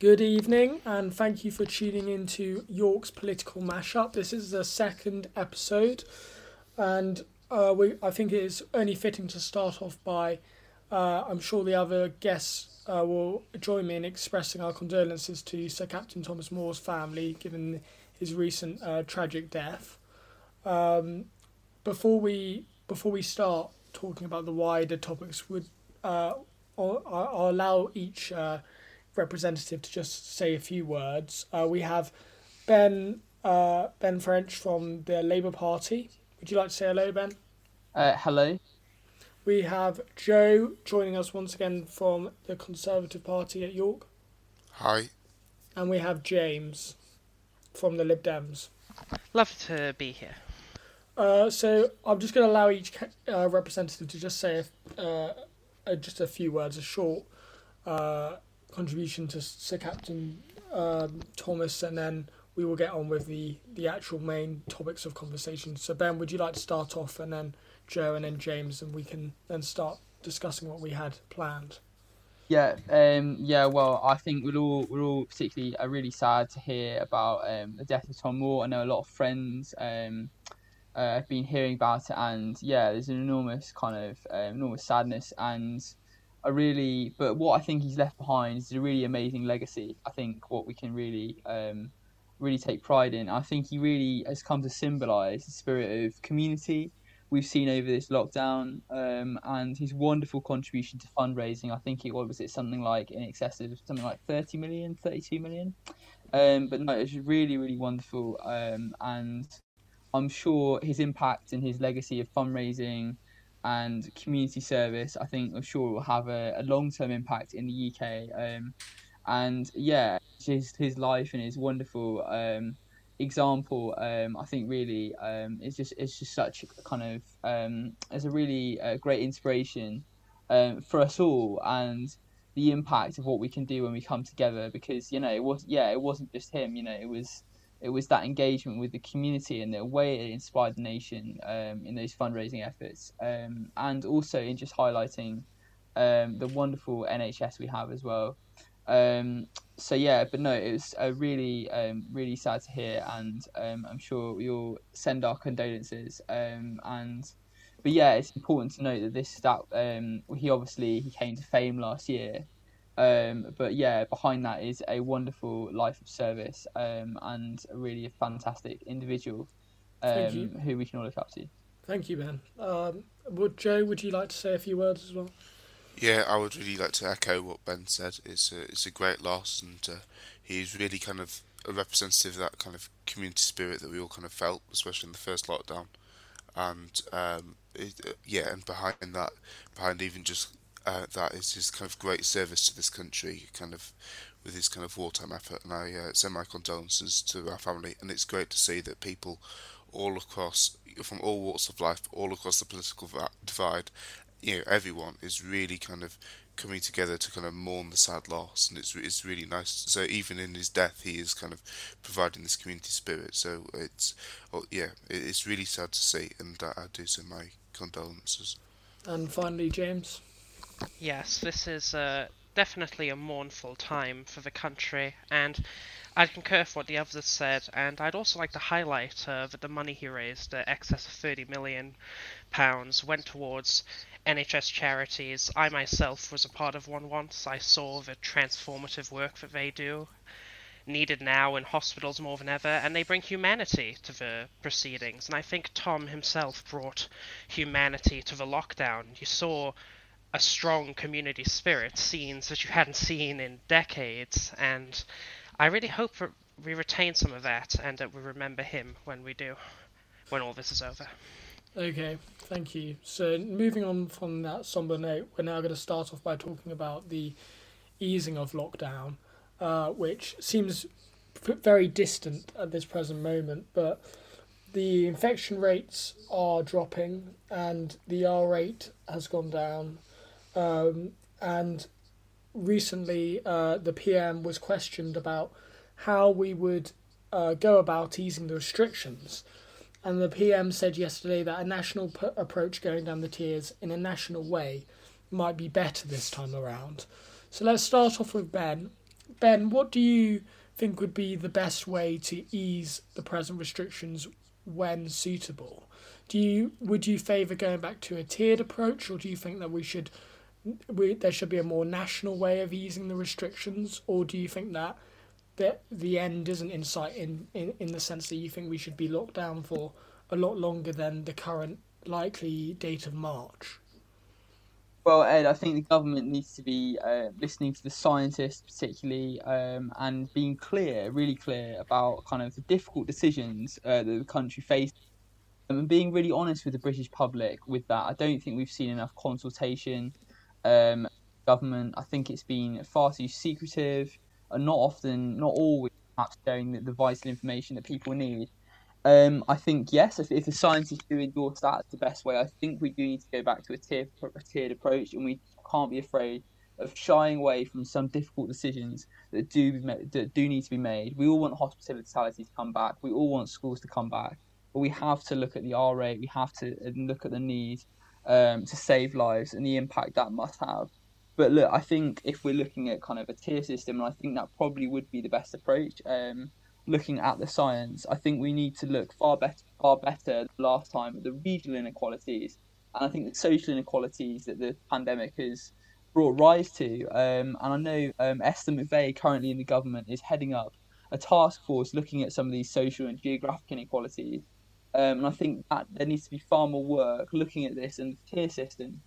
Good evening, and thank you for tuning in to York's Political Mashup. This is the second episode, and uh, we I think it is only fitting to start off by uh, I'm sure the other guests uh, will join me in expressing our condolences to Sir Captain Thomas Moore's family, given his recent uh, tragic death. Um, before we before we start talking about the wider topics, would uh, I'll, I'll allow each uh, representative to just say a few words. Uh, we have Ben uh, Ben Ffrench from the Labour Party. Would you like to say hello, Ben? Uh, hello. We have Joe joining us once again from the Conservative Party at York. Hi. And we have James from the Lib Dems. Love to be here. Uh, so I'm just going to allow each uh, representative to just say uh, just a few words, a short uh, contribution to Sir Captain um, Thomas, and then we will get on with the, the actual main topics of conversation. So Ben, would you like to start off, and then Joe, and then James, and we can then start discussing what we had planned. Yeah, um, yeah. Well, I think we're all we're all particularly uh, really sad to hear about um, the death of Tom Moore. I know a lot of friends um, uh, have been hearing about it, and yeah, there's an enormous kind of um, enormous sadness, and I really. But what I think he's left behind is a really amazing legacy. I think what we can really um, really take pride in. I think he really has come to symbolise the spirit of community we've seen over this lockdown um, and his wonderful contribution to fundraising. I think it was it something like in excess of something like 30 million, 32 million. Um, but no, it was really, really wonderful. Um, and I'm sure his impact and his legacy of fundraising and community service, I think I'm sure will have a, a long term impact in the UK. Um, and yeah, his, his life and his wonderful um, example, um, I think really um, it's just it's just such a kind of um, it's a really uh, great inspiration um, for us all and the impact of what we can do when we come together because you know it was yeah it wasn't just him you know it was it was that engagement with the community and the way it inspired the nation um, in those fundraising efforts um, and also in just highlighting um, the wonderful NHS we have as well um, so yeah, but no, it was uh, really, um, really sad to hear, and um, I'm sure we all send our condolences. And but yeah, it's important to note that this um, he obviously he came to fame last year, um, but yeah, behind that is a wonderful life of service, um, and a really fantastic individual, um, who we can all look up to. Thank you, Ben. Um, would Joe, would you like to say a few words as well? Yeah, I would really like to echo what Ben said. It's a it's a great loss, and uh, he's really kind of a representative of that kind of community spirit that we all kind of felt, especially in the first lockdown. And um, it, uh, yeah, and behind that, behind even just uh, that is his kind of great service to this country, kind of with his kind of wartime effort. And I uh, send my condolences to our family. And it's great to see that people all across, from all walks of life, all across the political divide, you know everyone is really kind of coming together to kind of mourn the sad loss, and it's it's really nice. So even in his death, he is kind of providing this community spirit. So it's oh yeah, it's really sad to see, and I, I do send my condolences. And finally, James. Yes, this is uh, definitely a mournful time for the country, and I concur with what the others said, and I'd also like to highlight uh, that the money he raised, uh, excess of 30 million pounds, went towards NHS charities. I myself was a part of one once. I saw the transformative work that they do, needed now in hospitals more than ever, and they bring humanity to the proceedings. And I think Tom himself brought humanity to the lockdown. You saw a strong community spirit, scenes that you hadn't seen in decades, and I really hope that we retain some of that and that we remember him when we do, when all this is over. Okay, thank you. So, moving on from that somber note, we're now going to start off by talking about the easing of lockdown, uh, which seems very distant at this present moment, but the infection rates are dropping and the R rate has gone down. Um, and recently, uh, the PM was questioned about how we would uh, go about easing the restrictions. And the PM said yesterday that a national p- approach going down the tiers in a national way might be better this time around. So let's start off with Ben. Ben, what do you think would be the best way to ease the present restrictions when suitable? Do you would you favour going back to a tiered approach, or do you think that we should we, there should be a more national way of easing the restrictions, or do you think that the the end isn't in sight in, in, in the sense that you think we should be locked down for a lot longer than the current likely date of March? Well, Ed, I think the government needs to be uh, listening to the scientists, particularly, um, and being clear, really clear about kind of the difficult decisions uh, that the country faces, and being really honest with the British public with that. I don't think we've seen enough consultation. Um, government, I think it's been far too secretive, and not often, not always, perhaps sharing the, the vital information that people need. Um, I think yes, if, if the scientists do endorse that as the best way, I think we do need to go back to a, tier, a tiered approach, and we can't be afraid of shying away from some difficult decisions that do that do need to be made. We all want hospitality to come back. We all want schools to come back, but we have to look at the R rate. We have to look at the need um, to save lives and the impact that must have. But look, I think if we're looking at kind of a tier system, and I think that probably would be the best approach. Um, looking at the science, I think we need to look far better, far better last time at the regional inequalities, and I think the social inequalities that the pandemic has brought rise to. Um, and I know um, Esther McVey, currently in the government, is heading up a task force looking at some of these social and geographic inequalities. Um, and I think that there needs to be far more work looking at this and the tier system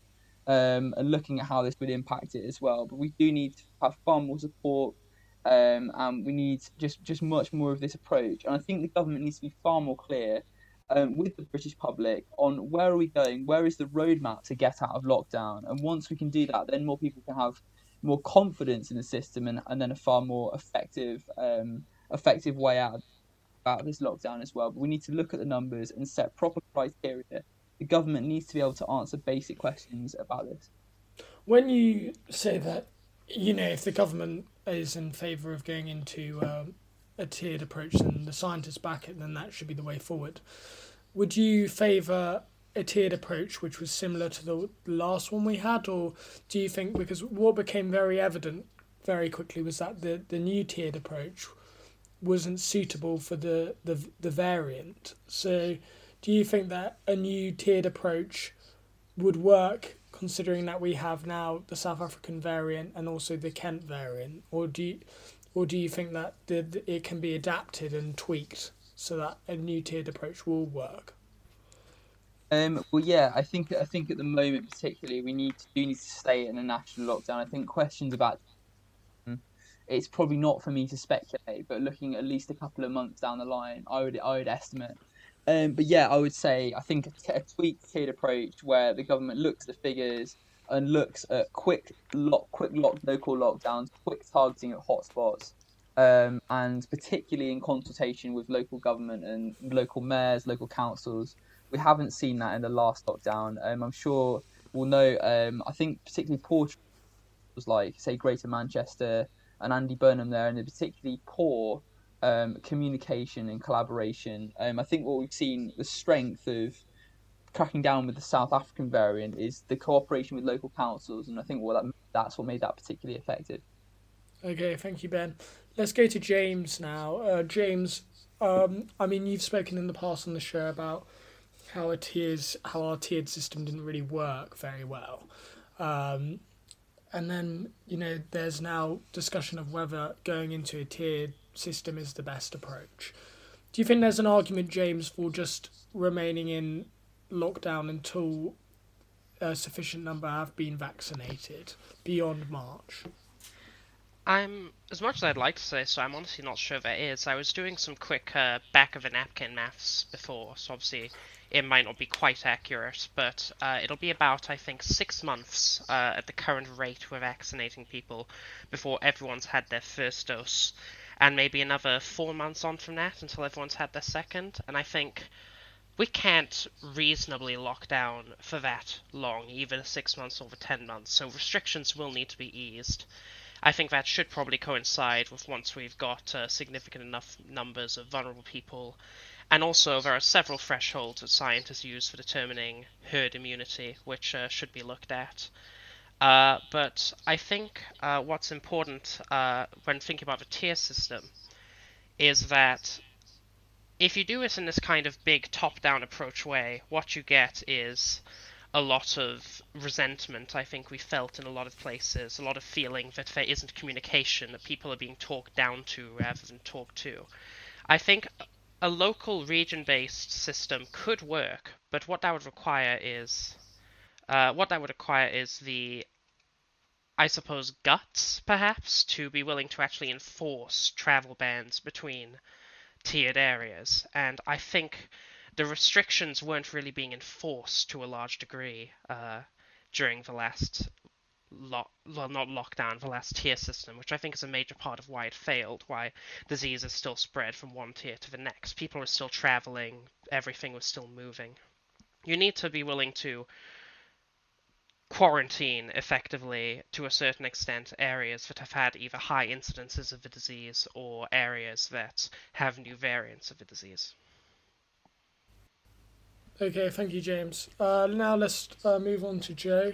um, and looking at how this would impact it as well. But we do need to have far more support um, and we need just just much more of this approach. And I think the government needs to be far more clear um, with the British public on where are we going, where is the roadmap to get out of lockdown, and once we can do that, then more people can have more confidence in the system, and, and then a far more effective um, effective way out out of this lockdown as well. But we need to look at the numbers and set proper criteria. The government needs to be able to answer basic questions about this. When you say that, you know, if the government is in favour of going into um, a tiered approach and the scientists back it, then that should be the way forward. Would you favour a tiered approach which was similar to the last one we had, or do you think because what became very evident very quickly was that the, the new tiered approach wasn't suitable for the, the the variant. So do you think that a new tiered approach would work considering that we have now the South African variant and also the Kent variant, or do you, or do you think that the, the, it can be adapted and tweaked so that a new tiered approach will work? Um, well, yeah, I think I think at the moment, particularly, we need to do need to stay in a national lockdown. I think questions about it's probably not for me to speculate, but looking at least a couple of months down the line, I would I would estimate um, but yeah, I would say I think a, a tweaked tiered approach where the government looks at the figures and looks at quick lock, quick lock, local lockdowns, quick targeting at hotspots, um, and particularly in consultation with local government and local mayors, local councils. We haven't seen that in the last lockdown. Um, I'm sure we'll know. Um, I think particularly poor was like say Greater Manchester and Andy Burnham there, and they're particularly poor um, communication and collaboration. Um, I think what we've seen the strength of cracking down with the South African variant is the cooperation with local councils, and I think that, that's what made that particularly effective. Okay, thank you, Ben. Let's go to James now. Uh, James, um, I mean, you've spoken in the past on the show about how a tiers, how our tiered system didn't really work very well. Um, and then, you know, there's now discussion of whether going into a tiered system is the best approach. Do you think there's an argument, James, for just remaining in lockdown until a sufficient number have been vaccinated beyond March? I'm as much as I'd like to say so. I'm honestly not sure there is. I was doing some quick uh, back of a napkin maths before, so obviously it might not be quite accurate, but uh, it'll be about I think six months uh, at the current rate we're vaccinating people before everyone's had their first dose and maybe another four months on from that until everyone's had their second. And I think we can't reasonably lock down for that long, even six months over ten months. So restrictions will need to be eased. I think that should probably coincide with once we've got uh, significant enough numbers of vulnerable people. And also, there are several thresholds that scientists use for determining herd immunity, which uh, should be looked at. Uh, but I think uh, what's important uh, when thinking about the tier system is that if you do it in this kind of big top-down approach way, what you get is a lot of resentment. I think we felt in a lot of places, a lot of feeling that there isn't communication, that people are being talked down to rather than talked to. I think a local region-based system could work, but what that would require is uh, what that would require is the I suppose guts, perhaps, to be willing to actually enforce travel bans between tiered areas. And I think the restrictions weren't really being enforced to a large degree uh, during the last well, not lockdown, the last tier system, which I think is a major part of why it failed, why disease is still spread from one tier to the next. People are still traveling, everything was still moving. You need to be willing to quarantine effectively to a certain extent areas that have had either high incidences of the disease or areas that have new variants of the disease. Okay, thank you, James. Uh, now let's uh, move on to Joe.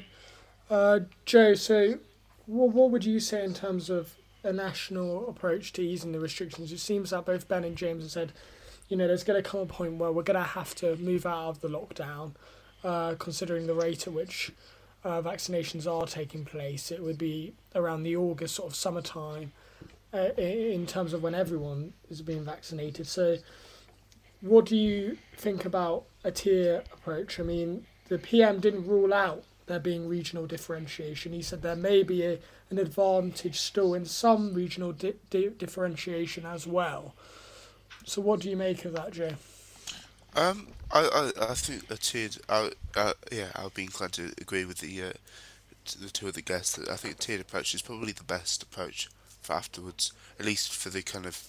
Uh, Joe, so what, what would you say in terms of a national approach to easing the restrictions? It seems that both Ben and James have said, you know, there's going to come a point where we're going to have to move out of the lockdown, uh, considering the rate at which uh, vaccinations are taking place. It would be around the August sort of summertime uh, in terms of when everyone is being vaccinated. So, what do you think about a tier approach? I mean, the PM didn't rule out there being regional differentiation. He said there may be a, an advantage still in some regional di- di- differentiation as well. So, what do you make of that, Jay? Um, I, I, I think a tiered, I, uh, yeah, I'll be inclined to agree with the uh, the two of the guests. That I think a tiered approach is probably the best approach for afterwards, at least for the kind of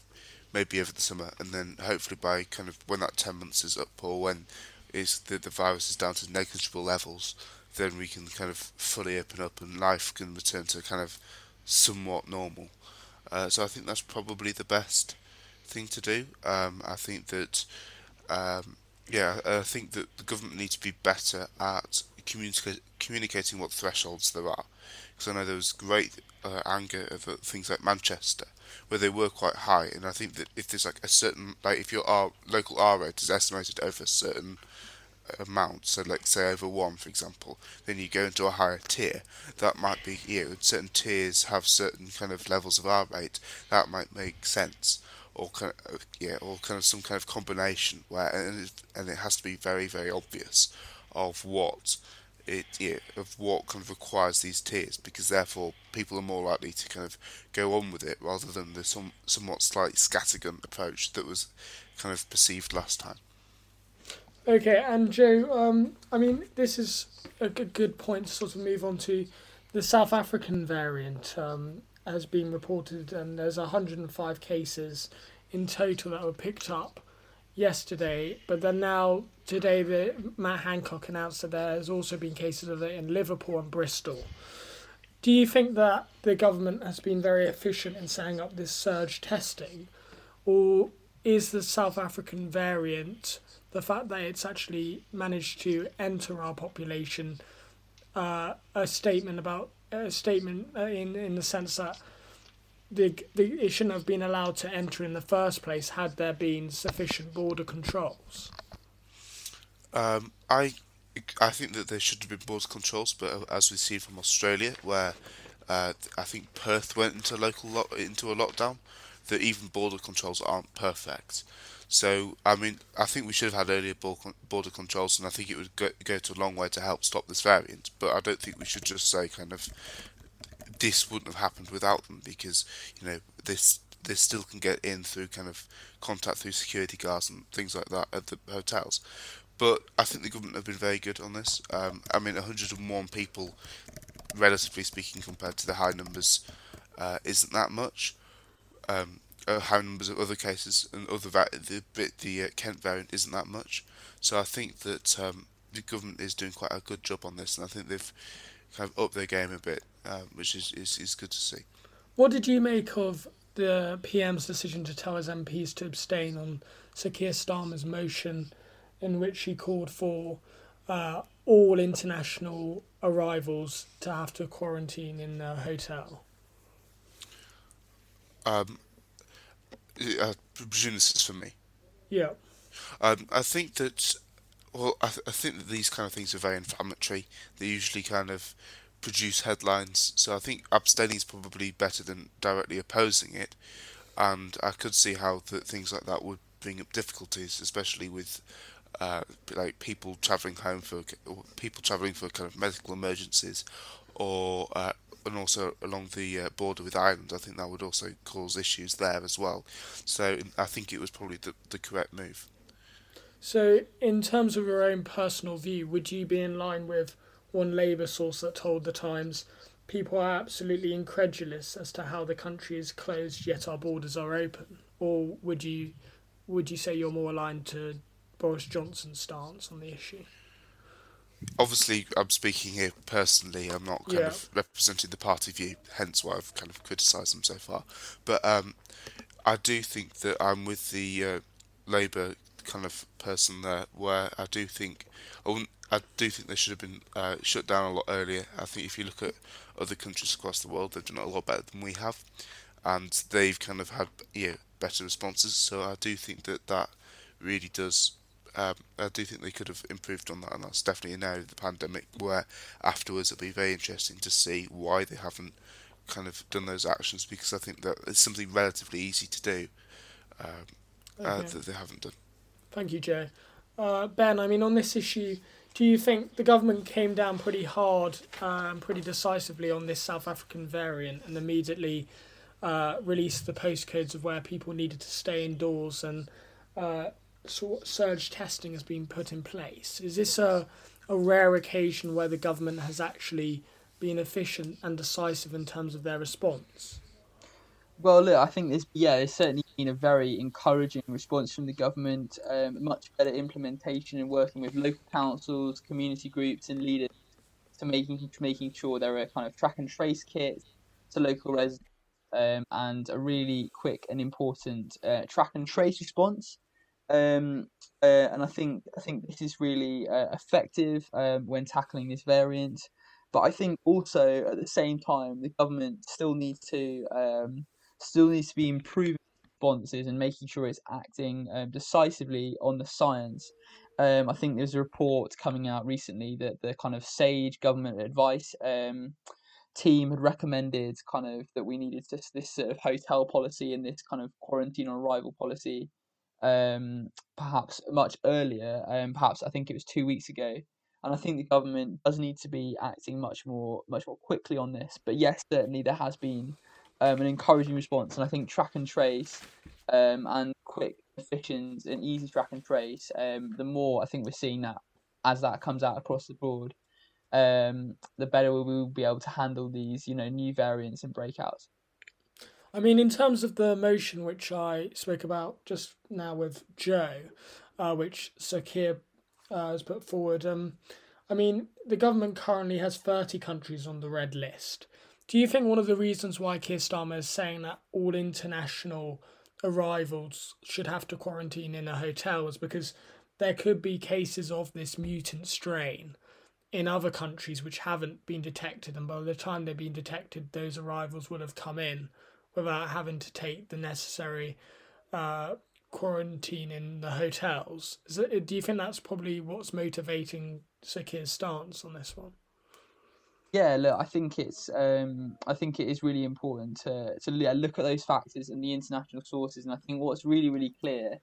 maybe over the summer, and then hopefully by kind of when that ten months is up or when is the the virus is down to negligible levels, then we can kind of fully open up and life can return to kind of somewhat normal. Uh, so I think that's probably the best thing to do. Um, I think that um, yeah, I think that the government needs to be better at communica- communicating what thresholds there are. Because I know there was great uh, anger over things like Manchester, where they were quite high, and I think that if there's like a certain, like if your R, local R rate is estimated over a certain amount, so like say over one, for example, then you go into a higher tier. That might be, you know, certain tiers have certain kind of levels of R rate. That might make sense or kind of, uh, yeah, or kind of some kind of combination where and it, and it has to be very very obvious of what it yeah, of what kind of requires these tiers because therefore people are more likely to kind of go on with it rather than the some somewhat slightly scattergun approach that was kind of perceived last time. Okay, and Joe, um, I mean, this is a good, good point to sort of move on to the South African variant. Um, has been reported, and there's 105 cases in total that were picked up yesterday. But then now, today, the, Matt Hancock announced that there has also been cases of it in Liverpool and Bristol. Do you think that the government has been very efficient in setting up this surge testing, or is the South African variant the fact that it's actually managed to enter our population uh, a statement about a statement uh, in in the sense that it shouldn't have been allowed to enter in the first place had there been sufficient border controls. Um, I I think that there should have been border controls, but as we've seen from Australia, where uh, I think Perth went into local lo- into a lockdown, that even border controls aren't perfect. So I mean, I think we should have had earlier border controls, and I think it would go, go to a long way to help stop this variant. But I don't think we should just say kind of this wouldn't have happened without them because you know this they still can get in through kind of contact through security guards and things like that at the hotels. But I think the government have been very good on this. Um, I mean, 101 people, relatively speaking, compared to the high numbers, uh, isn't that much. Um, uh, high numbers of other cases and other va- the bit the uh, Kent variant isn't that much. So I think that um, the government is doing quite a good job on this, and I think they've kind of upped their game a bit, um, which is, is is good to see. What did you make of the PM's decision to tell his MPs to abstain on Sir Keir Starmer's motion, in which he called for uh, all international arrivals to have to quarantine in a hotel? Um, I presume this is for me. Yeah. Um, I think that, well, I, th- I think that these kind of things are very inflammatory. They usually kind of produce headlines. So I think abstaining is probably better than directly opposing it. And I could see how that things like that would bring up difficulties, especially with uh, like people travelling home for or people travelling for kind of medical emergencies, or uh, and also along the uh, border with Ireland. I think that would also cause issues there as well. So I think it was probably the, the correct move. So, in terms of your own personal view, would you be in line with one Labour source that told the Times people are absolutely incredulous as to how the country is closed yet our borders are open, or would you would you say you're more aligned to Boris Johnson's stance on the issue? Obviously, I'm speaking here personally. I'm not kind Yeah. of representing the party view, hence why I've kind of criticised them so far. But um, I do think that I'm with the uh, Labour kind of person there, where I do think, I, I do think they should have been uh, shut down a lot earlier. I think if you look at other countries across the world, they've done it a lot better than we have, and they've kind of had yeah better responses. So I do think that that really does. Um, I do think they could have improved on that, and that's definitely an area of the pandemic where afterwards it'll be very interesting to see why they haven't kind of done those actions because I think that it's something relatively easy to do um, uh, that they haven't done. Thank you, Joe. Uh, ben, I mean, on this issue, do you think the government came down pretty hard and pretty decisively on this South African variant and immediately uh, released the postcodes of where people needed to stay indoors and uh, surge testing has been put in place? Is this a, a rare occasion where the government has actually been efficient and decisive in terms of their response? Well, look, I think there's yeah, there's certainly been a very encouraging response from the government. Um, much better implementation and working with local councils, community groups, and leaders to making to making sure there are kind of track and trace kits to local residents, um, and a really quick and important uh, track and trace response. Um, uh, and I think I think this is really uh, effective um, when tackling this variant. But I think also at the same time the government still needs to um, still needs to be improving responses and making sure it's acting um, decisively on the science. Um, I think there's a report coming out recently that the kind of SAGE government advice um, team had recommended kind of that we needed this this sort of hotel policy and this kind of quarantine on arrival policy um, perhaps much earlier. Um, perhaps I think it was two weeks ago. And I think the government does need to be acting much more much more quickly on this. But yes, certainly there has been um, an encouraging response, and I think track and trace um, and quick, efficient, and easy track and trace. Um, the more I think we're seeing that as that comes out across the board, um, the better we will be able to handle these, you know, new variants and breakouts. I mean, in terms of the motion which I spoke about just now with Joe, uh, which Sir Keir uh, has put forward, um, I mean, the government currently has 30 countries on the red list. Do you think one of the reasons why Keir Starmer is saying that all international arrivals should have to quarantine in a hotel is because there could be cases of this mutant strain in other countries which haven't been detected, and by the time they've been detected, those arrivals would have come in without having to take the necessary uh, quarantine in the hotels. It, do you think that's probably what's motivating Sir Keir's stance on this one? Yeah, look, I think it's um, I think it is really important to to yeah, look at those factors and the international sources, and I think what's really really clear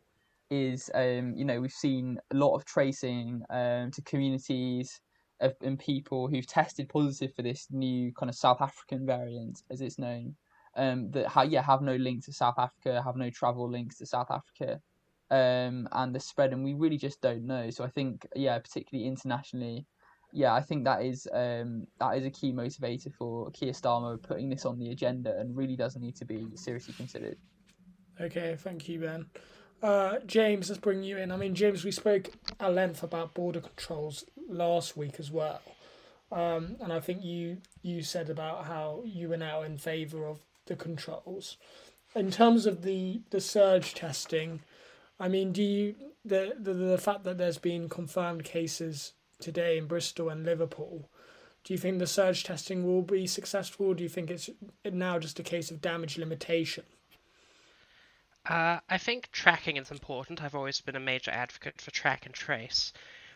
is um, you know we've seen a lot of tracing um, to communities of, and people who've tested positive for this new kind of South African variant, as it's known, um, that ha- yeah have no link to South Africa, have no travel links to South Africa, um, and the spread, and we really just don't know. So I think yeah, particularly internationally yeah, I think that is um, that is a key motivator for Keir Starmer putting this on the agenda and really does need to be seriously considered. Okay, thank you, Ben. Uh, James, let's bring you in. I mean, James, we spoke at length about border controls last week as well, um, and I think you you said about how you were now in favour of the controls. In terms of the the surge testing, I mean, do you the the, the fact that there's been confirmed cases today in Bristol and Liverpool, Do you think the surge testing will be successful? Or do you think it's now just a case of damage limitation? Uh, I think tracking is important. I've always been a major advocate for track and trace,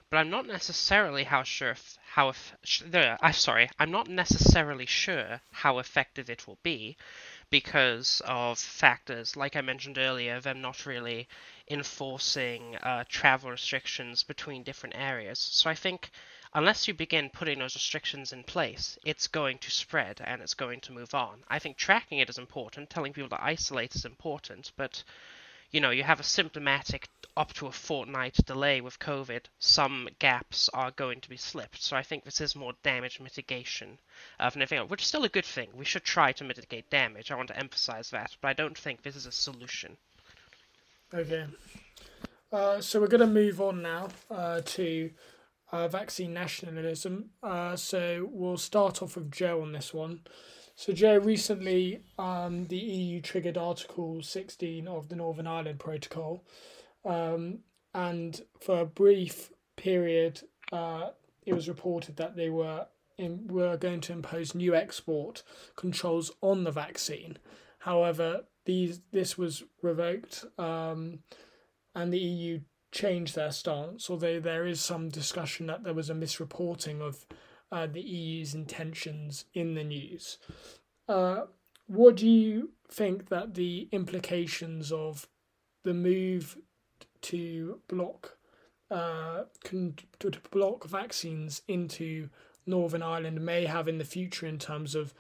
but I'm not necessarily how sure if, how if, uh, I'm sorry, I'm not necessarily sure how effective it will be because of factors like I mentioned earlier, them not really enforcing uh, travel restrictions between different areas. So I think unless you begin putting those restrictions in place, it's going to spread and it's going to move on. I think tracking it is important, telling people to isolate is important, but you know, you have a symptomatic up to a fortnight delay with COVID, some gaps are going to be slipped. So I think this is more damage mitigation of anything else, which is still a good thing. We should try to mitigate damage. I want to emphasize that, but I don't think this is a solution. Okay. Uh, so we're going to move on now uh, to uh, vaccine nationalism. Uh, so we'll start off with Joe on this one. So, Joe, recently um, the EU triggered Article 16 of the Northern Ireland Protocol. Um, and for a brief period, uh, it was reported that they were in, were going to impose new export controls on the vaccine. However, these this was revoked, um, and the EU changed their stance. Although there is some discussion that there was a misreporting of uh, the EU's intentions in the news. Uh, what do you think that the implications of the move to block uh, con- to block vaccines into Northern Ireland may have in the future in terms of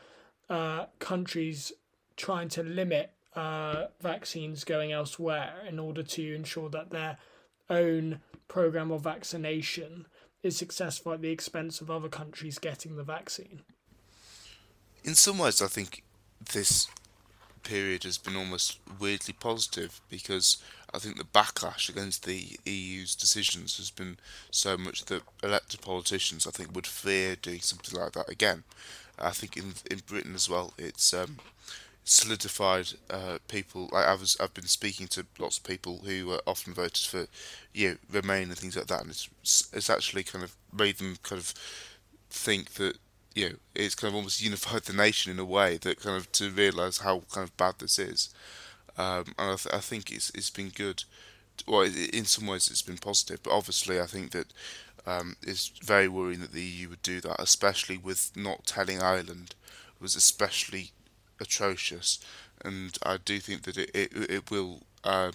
uh, countries trying to limit uh, vaccines going elsewhere in order to ensure that their own program of vaccination is successful at the expense of other countries getting the vaccine. In some ways, I think this period has been almost weirdly positive because I think the backlash against the EU's decisions has been so much that elected politicians, I think, would fear doing something like that again. I think in in Britain as well, it's um, solidified uh, people. Like I was, I've been speaking to lots of people who uh, often voted for, you know, Remain and things like that, and it's it's actually kind of made them kind of think that you know it's kind of almost unified the nation in a way that kind of to realise how kind of bad this is. Um, and I, th- I think it's it's been good. Well, in some ways it's been positive, but obviously I think that um, it's very worrying that the EU would do that, especially with not telling Ireland was especially atrocious, and I do think that it it, it will um,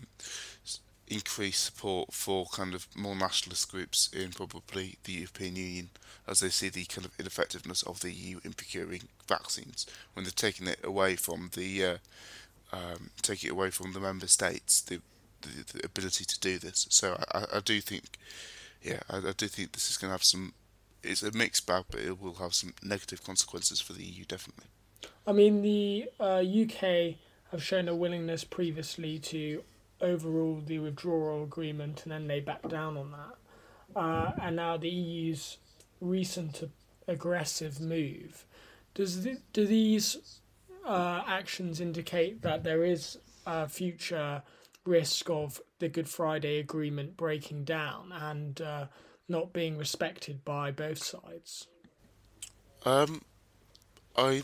increase support for kind of more nationalist groups in probably the European Union as they see the kind of ineffectiveness of the EU in procuring vaccines when they're taking it away from the uh, um, take it away from the member states the, the, the ability to do this. So I, I do think, yeah, I, I do think this is going to have some. It's a mixed bag, but it will have some negative consequences for the EU definitely. I mean, the uh, UK have shown a willingness previously to overrule the withdrawal agreement, and then they backed down on that. Uh, and now the EU's recent aggressive move. Does do these uh, actions indicate that there is a future risk of the Good Friday Agreement breaking down and uh, not being respected by both sides? Um, I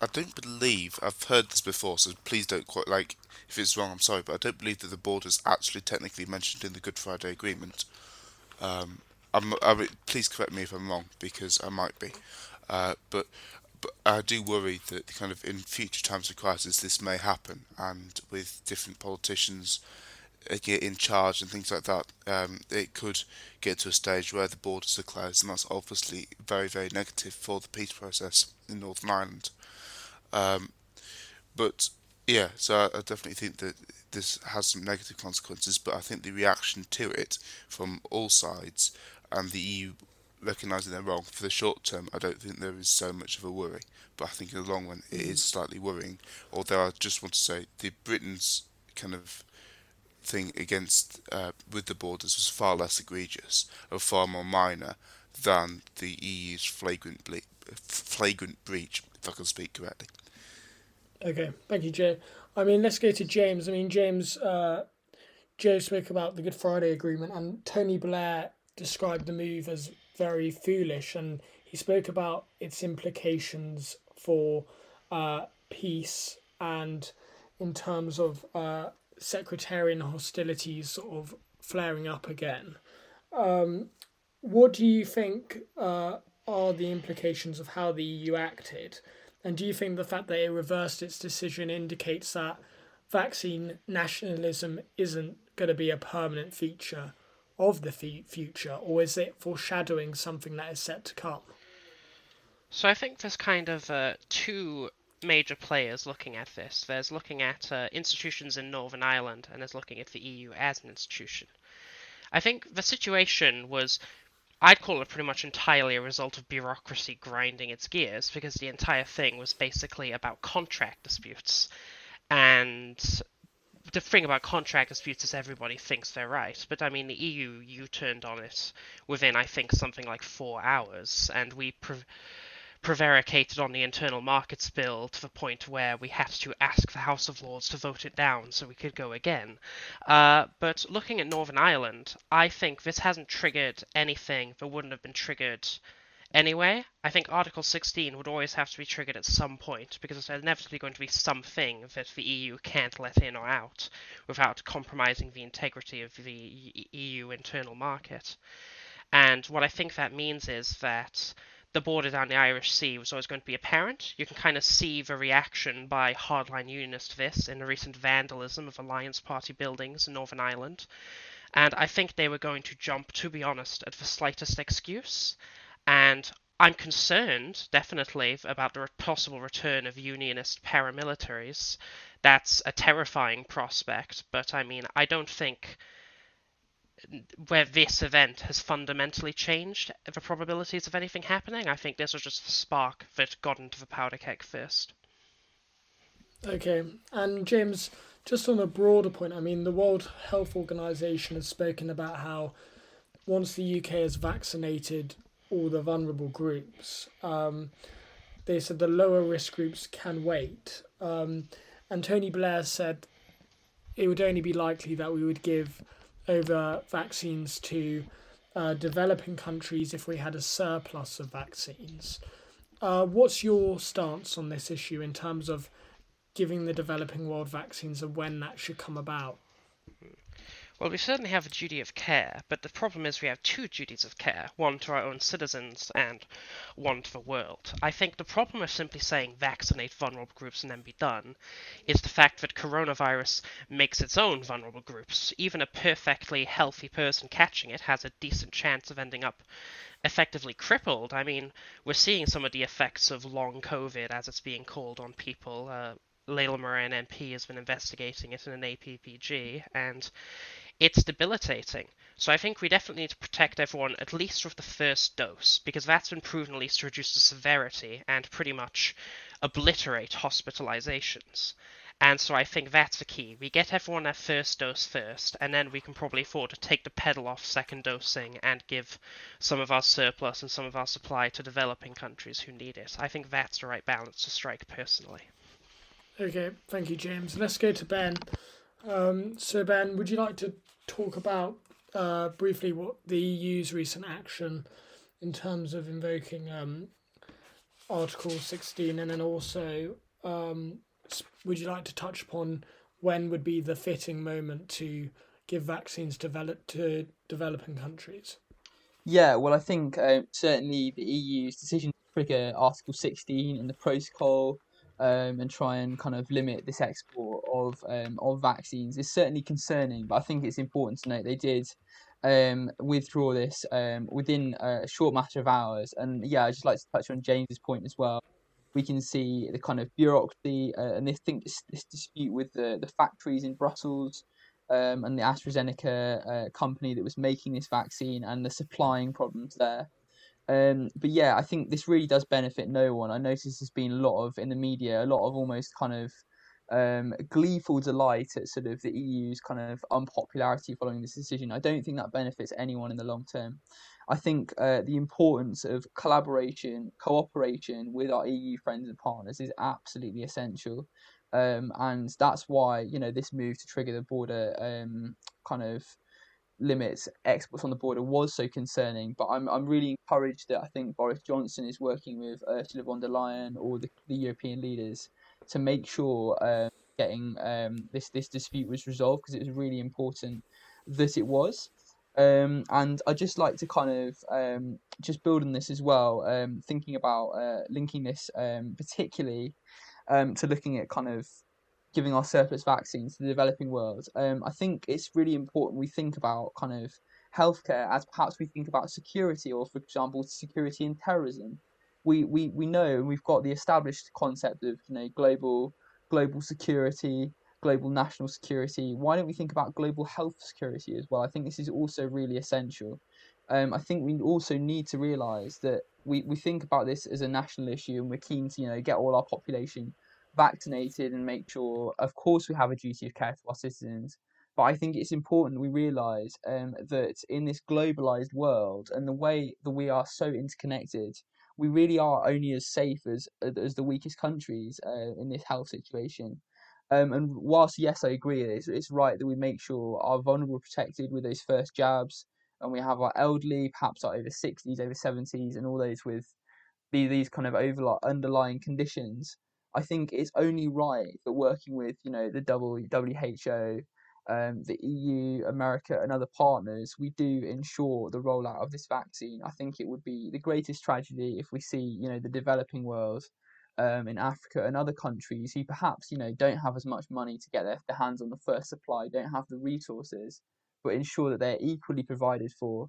I don't believe I've heard this before, so please don't quite like if it's wrong. I'm sorry, but I don't believe that the border is actually technically mentioned in the Good Friday Agreement. Um, I'm, I please correct me if I'm wrong because I might be, uh, but but I do worry that kind of in future times of crisis this may happen, and with different politicians get in charge and things like that, um, it could get to a stage where the borders are closed, and that's obviously very very negative for the peace process in Northern Ireland. Um, but yeah, so I, I definitely think that this has some negative consequences, but I think the reaction to it from all sides and the EU recognising they're wrong for the short term, I don't think there is so much of a worry. But I think in the long run, it is mm. slightly worrying. Although I just want to say the Britain's kind of thing against uh, with the borders was far less egregious or far more minor than the EU's flagrant ble- flagrant breach, if I can speak correctly. Okay, thank you, Jay. I mean, let's go to James. I mean, James, uh, Joe spoke about the Good Friday Agreement, and Tony Blair described the move as very foolish, and he spoke about its implications for uh, peace and in terms of uh, sectarian hostilities sort of flaring up again. Um, what do you think uh, are the implications of how the EU acted? And do you think the fact that it reversed its decision indicates that vaccine nationalism isn't going to be a permanent feature of the future, or is it foreshadowing something that is set to come? So I think there's kind of uh, two major players looking at this. There's looking at uh, institutions in Northern Ireland, and there's looking at the EU as an institution. I think the situation was, I'd call it pretty much entirely a result of bureaucracy grinding its gears, because the entire thing was basically about contract disputes. And the thing about contract disputes is everybody thinks they're right, but I mean the EU U turned on it within I think something like four hours, and we. Pre- prevaricated on the internal markets bill to the point where we had to ask the House of Lords to vote it down so we could go again. Uh, but looking at Northern Ireland, I think this hasn't triggered anything that wouldn't have been triggered anyway. I think Article 16 would always have to be triggered at some point because it's inevitably going to be something that the EU can't let in or out without compromising the integrity of the EU internal market. And what I think that means is that the border down the Irish Sea was always going to be apparent. You can kind of see the reaction by hardline unionists to this in the recent vandalism of Alliance Party buildings in Northern Ireland. And I think they were going to jump, to be honest, at the slightest excuse. And I'm concerned, definitely, about the possible return of unionist paramilitaries. That's a terrifying prospect, but I mean, I don't think where this event has fundamentally changed the probabilities of anything happening. I think this was just the spark that got into the powder keg first. Okay, and James, just on a broader point, I mean, the World Health Organization has spoken about how once the UK has vaccinated all the vulnerable groups, um, they said the lower risk groups can wait. Um, and Tony Blair said it would only be likely that we would give over vaccines to uh, developing countries if we had a surplus of vaccines. Uh, what's your stance on this issue in terms of giving the developing world vaccines and when that should come about? Well, we certainly have a duty of care, but the problem is we have two duties of care one to our own citizens and one to the world. I think the problem of simply saying vaccinate vulnerable groups and then be done is the fact that coronavirus makes its own vulnerable groups. Even a perfectly healthy person catching it has a decent chance of ending up effectively crippled. I mean, we're seeing some of the effects of long COVID, as it's being called, on people. Uh, Moran MP has been investigating it in an APPG, and it's debilitating. So I think we definitely need to protect everyone at least with the first dose, because that's been proven at least to reduce the severity and pretty much obliterate hospitalizations. And so I think that's the key. We get everyone their first dose first, and then we can probably afford to take the pedal off second dosing and give some of our surplus and some of our supply to developing countries who need it. I think that's the right balance to strike personally. Okay, thank you, James. Let's go to Ben. Um, so, Ben, would you like to talk about uh, briefly what the EU's recent action in terms of invoking um, Article 16 and then also um, would you like to touch upon when would be the fitting moment to give vaccines develop to developing countries? Yeah, well, I think uh, certainly the EU's decision to trigger Article 16 in the protocol um, and try and kind of limit this export of um, of vaccines is certainly concerning. But I think it's important to note they did um, withdraw this um, within a short matter of hours. And yeah, I just like to touch on James's point as well. We can see the kind of bureaucracy uh, and this think this, this, dispute with the, the factories in Brussels um, and the AstraZeneca uh, company that was making this vaccine and the supplying problems there. Um, but yeah, I think this really does benefit no one. I notice there's been a lot of in the media, a lot of almost kind of um, gleeful delight at sort of the EU's kind of unpopularity following this decision. I don't think that benefits anyone in the long term. I think uh, the importance of collaboration, cooperation with our EU friends and partners is absolutely essential. Um, and that's why you know this move to trigger the border um, kind of limits exports on the border was so concerning. But I'm I'm really encouraged that I think Boris Johnson is working with Ursula von der Leyen or the, the European leaders to make sure uh, getting um, this this dispute was resolved because it was really important that it was. Um, and I just like to kind of um, just build on this as well, um, thinking about uh, linking this um, particularly um, to looking at kind of giving our surplus vaccines to the developing world. Um, I think it's really important we think about kind of healthcare as perhaps we think about security, or for example, security and terrorism. We, we, we know we've got the established concept of you know global global security, global national security. Why don't we think about global health security as well? I think this is also really essential. Um, I think we also need to realise that we, we think about this as a national issue and we're keen to you know get all our population vaccinated and make sure, of course, we have a duty of care to our citizens. But I think it's important we realise um, that in this globalised world and the way that we are so interconnected, we really are only as safe as as the weakest countries uh, in this health situation. Um, and whilst yes, I agree, it's, it's right that we make sure our vulnerable protected with those first jabs, and we have our elderly, perhaps our over sixties, over seventies, and all those with these kind of over underlying conditions. I think it's only right that working with you know the WHO, um, the EU, America, and other partners, we do ensure the rollout of this vaccine. I think it would be the greatest tragedy if we see you know the developing world um, in Africa and other countries who perhaps you know don't have as much money to get their, their hands on the first supply, don't have the resources, but ensure that they're equally provided for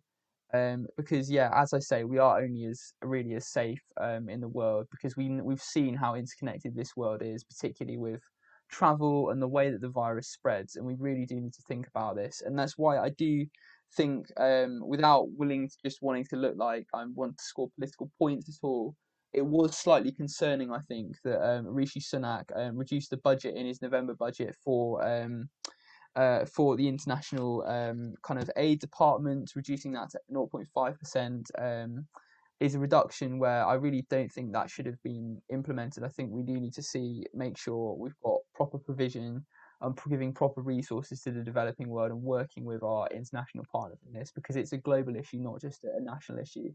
um, because yeah, as I say, we are only as really as safe um, in the world because we we've seen how interconnected this world is, particularly with travel and the way that the virus spreads, and we really do need to think about this, and that's why I do think, um, without willing to just wanting to look like I want to score political points at all, it was slightly concerning, I think, that um, Rishi Sunak um, reduced the budget in his November budget for um, uh, for the international um, kind of aid department, reducing that to 0.5% um, is a reduction where I really don't think that should have been implemented. I think we do need to see, make sure we've got proper provision and giving proper resources to the developing world and working with our international partners in this because it's a global issue, not just a national issue.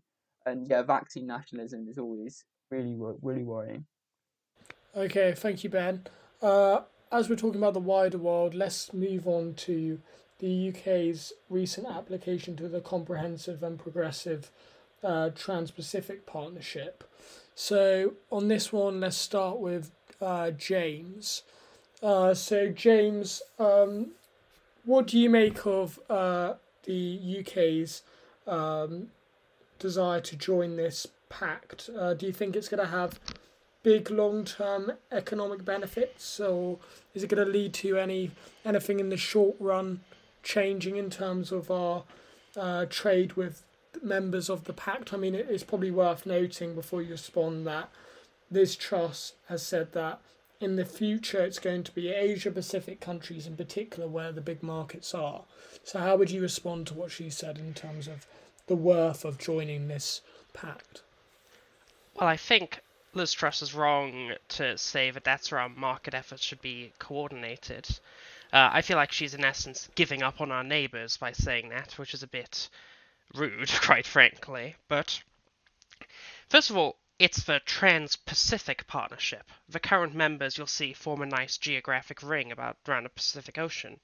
And yeah, vaccine nationalism is always really, really worrying. Okay, thank you, Ben. Uh, as we're talking about the wider world, let's move on to the UK's recent application to the Comprehensive and Progressive uh, Trans Pacific Partnership. So, on this one, let's start with uh, James. Uh, so, James, um, what do you make of uh, the UK's um, desire to join this pact? Uh, do you think it's going to have big long term economic benefits, or is it going to lead to any anything in the short run changing in terms of our uh, trade with members of the pact? I mean, it's probably worth noting before you respond that Liz Truss has said that in the future it's going to be Asia Pacific countries in particular where the big markets are. So, how would you respond to what she said in terms of the worth of joining this pact? Well, I think Liz Truss is wrong to say that that's where our market efforts should be coordinated. Uh, I feel like she's in essence giving up on our neighbours by saying that, which is a bit rude, quite frankly. But first of all, it's the Trans Pacific Partnership. The current members you'll see form a nice geographic ring about around the Pacific Ocean.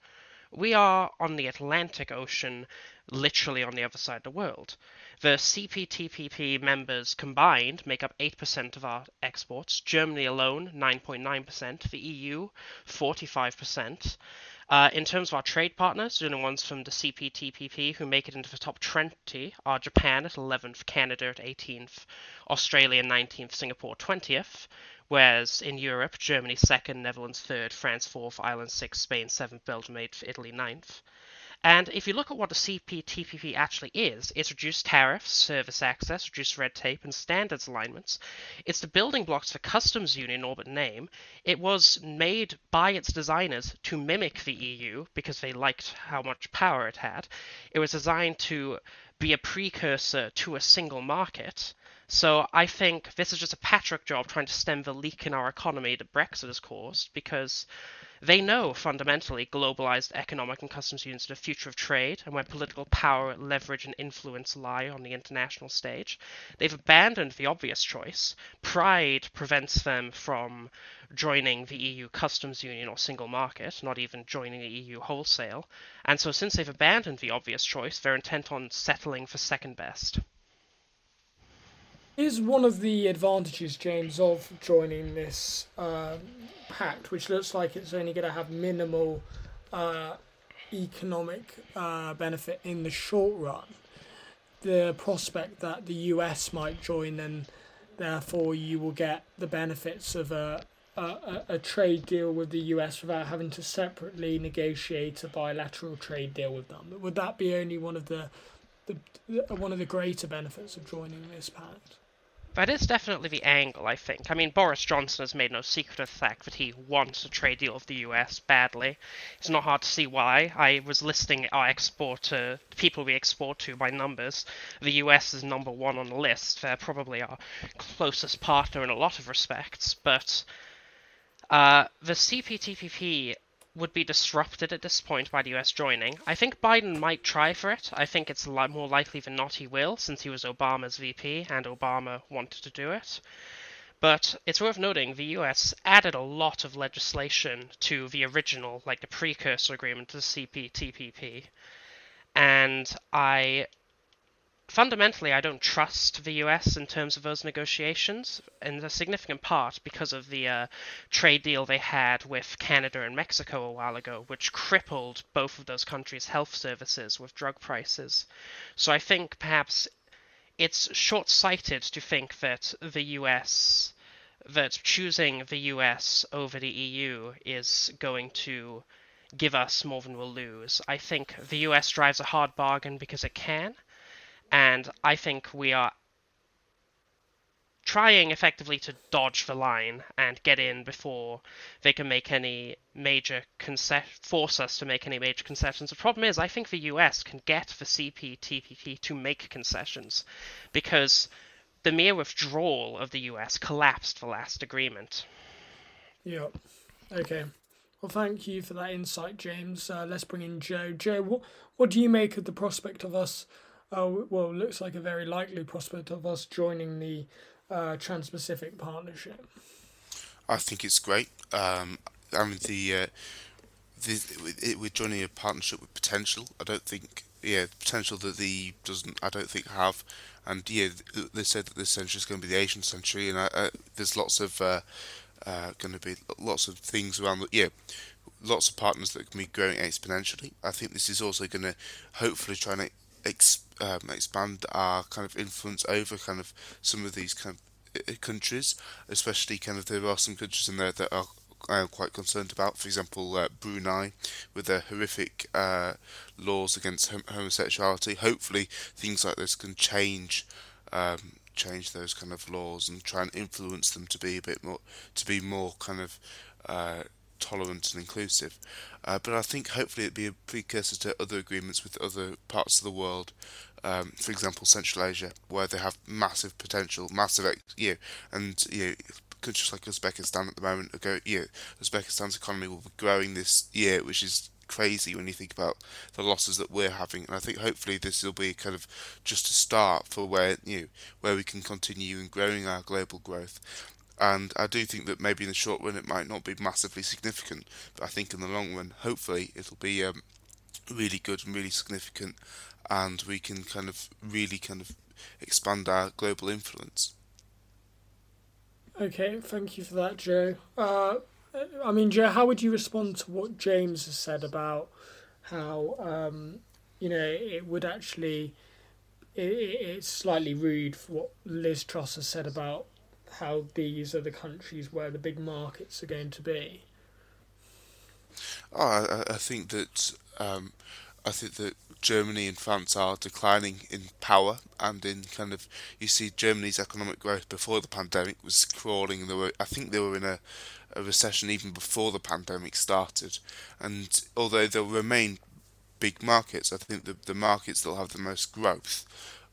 We are on the Atlantic Ocean, literally on the other side of the world. The CPTPP members combined make up 8% of our exports, Germany alone 9.9%, the EU 45%. Uh, in terms of our trade partners, the only ones from the CPTPP who make it into the top 20 are Japan at 11th, Canada at 18th, Australia 19th, Singapore 20th, whereas in Europe, Germany 2nd, Netherlands 3rd, France 4th, Ireland 6th, Spain 7th, Belgium 8th, Italy 9th. And if you look at what the CPTPP actually is, it's reduced tariffs, service access, reduced red tape, and standards alignments. It's the building blocks for customs union orbit name. It was made by its designers to mimic the EU because they liked how much power it had. It was designed to be a precursor to a single market. So I think this is just a patchwork job trying to stem the leak in our economy that Brexit has caused because They know fundamentally globalized economic and customs unions are the future of trade and where political power, leverage, and influence lie on the international stage. They've abandoned the obvious choice. Pride prevents them from joining the EU customs union or single market, not even joining the EU wholesale. And so, since they've abandoned the obvious choice, they're intent on settling for second best. Is one of the advantages, James, of joining this uh, pact, which looks like it's only going to have minimal uh, economic uh, benefit in the short run, the prospect that the US might join and therefore you will get the benefits of a, a, a trade deal with the US without having to separately negotiate a bilateral trade deal with them. Would that be only one of the, the one of the greater benefits of joining this pact? That is definitely the angle, I think. I mean, Boris Johnson has made no secret of the fact that he wants a trade deal with the US badly. It's not hard to see why. I was listing our export to people we export to by numbers. The US is number one on the list. They're probably our closest partner in a lot of respects, but uh, the CPTPP would be disrupted at this point by the US joining. I think Biden might try for it. I think it's li- more likely than not he will, since he was Obama's VP and Obama wanted to do it. But it's worth noting the US added a lot of legislation to the original, like the precursor agreement to the CPTPP. And I fundamentally, I don't trust the US in terms of those negotiations, in a significant part because of the uh, trade deal they had with Canada and Mexico a while ago, which crippled both of those countries' health services with drug prices. So I think perhaps it's short sighted to think that the US. That choosing the US over the EU is going to give us more than we'll lose. I think the US drives a hard bargain because it can, and I think we are trying effectively to dodge the line and get in before they can make any major concession force us to make any major concessions. The problem is I think the US can get the CPTPP to make concessions because the mere withdrawal of the US collapsed the last agreement. Yep. Okay. Well, thank you for that insight, James. Uh, let's bring in Joe. Joe, what what do you make of the prospect of us uh, well, looks like a very likely prospect of us joining the uh, Trans-Pacific Partnership. I think it's great. Um, I mean, the, uh, the it, we're joining a partnership with potential. I don't think, yeah, potential that the doesn't. I don't think have. And yeah, they said that this century is going to be the Asian century, and uh, there's lots of uh, uh, going to be lots of things around. The, yeah, lots of partners that can be growing exponentially. I think this is also going to hopefully try and ex- um, expand our kind of influence over kind of some of these kind of countries, especially kind of there are some countries in there that are I am quite concerned about. For example, uh, Brunei, with their horrific uh, laws against hom- homosexuality. Hopefully, things like this can change, um, change those kind of laws and try and influence them to be a bit more, to be more kind of uh, tolerant and inclusive. Uh, but I think hopefully it'd be a precursor to other agreements with other parts of the world. Um, for example, Central Asia, where they have massive potential, massive, you know, and you know, countries like Uzbekistan at the moment you know, Uzbekistan's economy will be growing this year, which is crazy when you think about the losses that we're having. And I think hopefully this will be kind of just a start for where you know, where we can continue in growing our global growth and I do think that maybe in the short run it might not be massively significant, but I think in the long run, hopefully, it'll be um, really good and really significant, and we can kind of really kind of expand our global influence. Okay, thank you for that, Joe. Uh, I mean, Joe, how would you respond to what James has said about how um, you know it would actually it, it's slightly rude for what Liz Truss has said about how these are the countries where the big markets are going to be? Oh, I, I think that um, I think that Germany and France are declining in power and in kind of you see Germany's economic growth before the pandemic was crawling. They were I think they were in a, a recession even before the pandemic started, and although they'll remain big markets, I think the the markets that'll have the most growth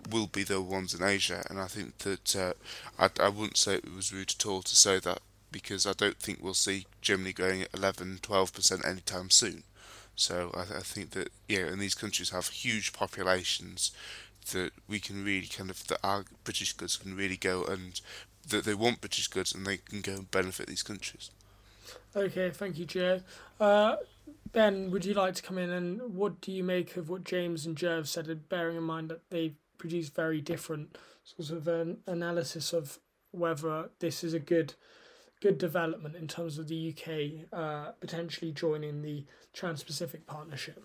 will be the ones in Asia, and I think that uh, I, I wouldn't say it was rude at all to say that because I don't think we'll see Germany going at 11, 12% anytime soon. So I, I think that yeah, and these countries have huge populations that we can really kind of that our British goods can really go and that they want British goods and they can go and benefit these countries. Okay, thank you, Joe. Uh, ben, would you like to come in and what do you make of what James and Joe have said, bearing in mind that they produce very different sorts of an analysis of whether this is a good good development in terms of the UK uh, potentially joining the Trans-Pacific Partnership?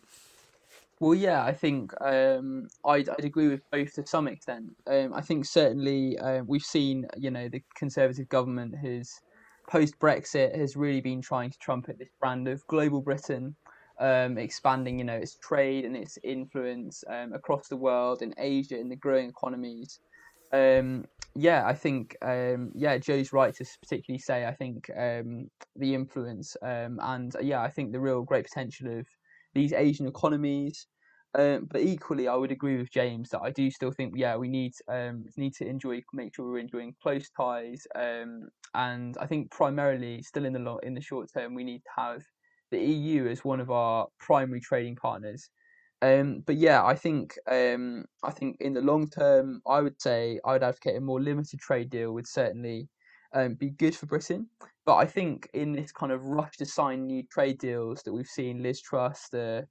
Well, yeah, I think um, I'd, I'd agree with both to some extent. Um, I think certainly uh, we've seen, you know, the Conservative government has, post Brexit, has really been trying to trumpet this brand of global Britain, um, expanding, you know, its trade and its influence um, across the world, in Asia, in the growing economies. Um, yeah, I think um, yeah, Joe's right to particularly say I think um, the influence um, and uh, yeah, I think the real great potential of these Asian economies. Um, but equally, I would agree with James that I do still think yeah we need um, need to enjoy make sure we're enjoying close ties um, and I think primarily still in the long, in the short term we need to have the EU as one of our primary trading partners um, but yeah, I think um, I think in the long term, I would say I would advocate a more limited trade deal would certainly um, be good for Britain. But I think in this kind of rush to sign new trade deals that we've seen Liz Truss, the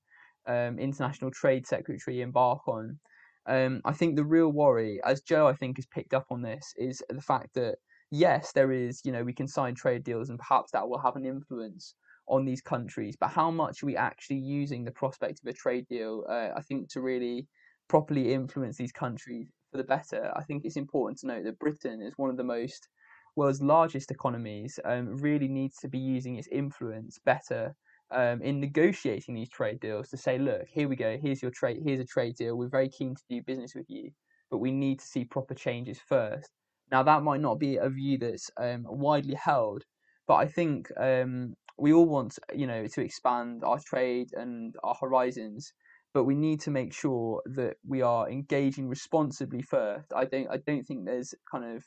um, International Trade Secretary, embark on, um, I think the real worry, as Joe I think has picked up on this, is the fact that yes, there is you know we can sign trade deals and perhaps that will have an influence on these countries, but how much are we actually using the prospect of a trade deal? Uh, I think to really properly influence these countries for the better. I think it's important to note that Britain is one of the most world's largest economies. Um, really needs to be using its influence better um, in negotiating these trade deals to say, look, here we go, here's your trade, here's a trade deal. We're very keen to do business with you, but we need to see proper changes first. Now that might not be a view that's um, widely held, but I think um, we all want you know to expand our trade and our horizons but we need to make sure that we are engaging responsibly first. I don't i don't think there's kind of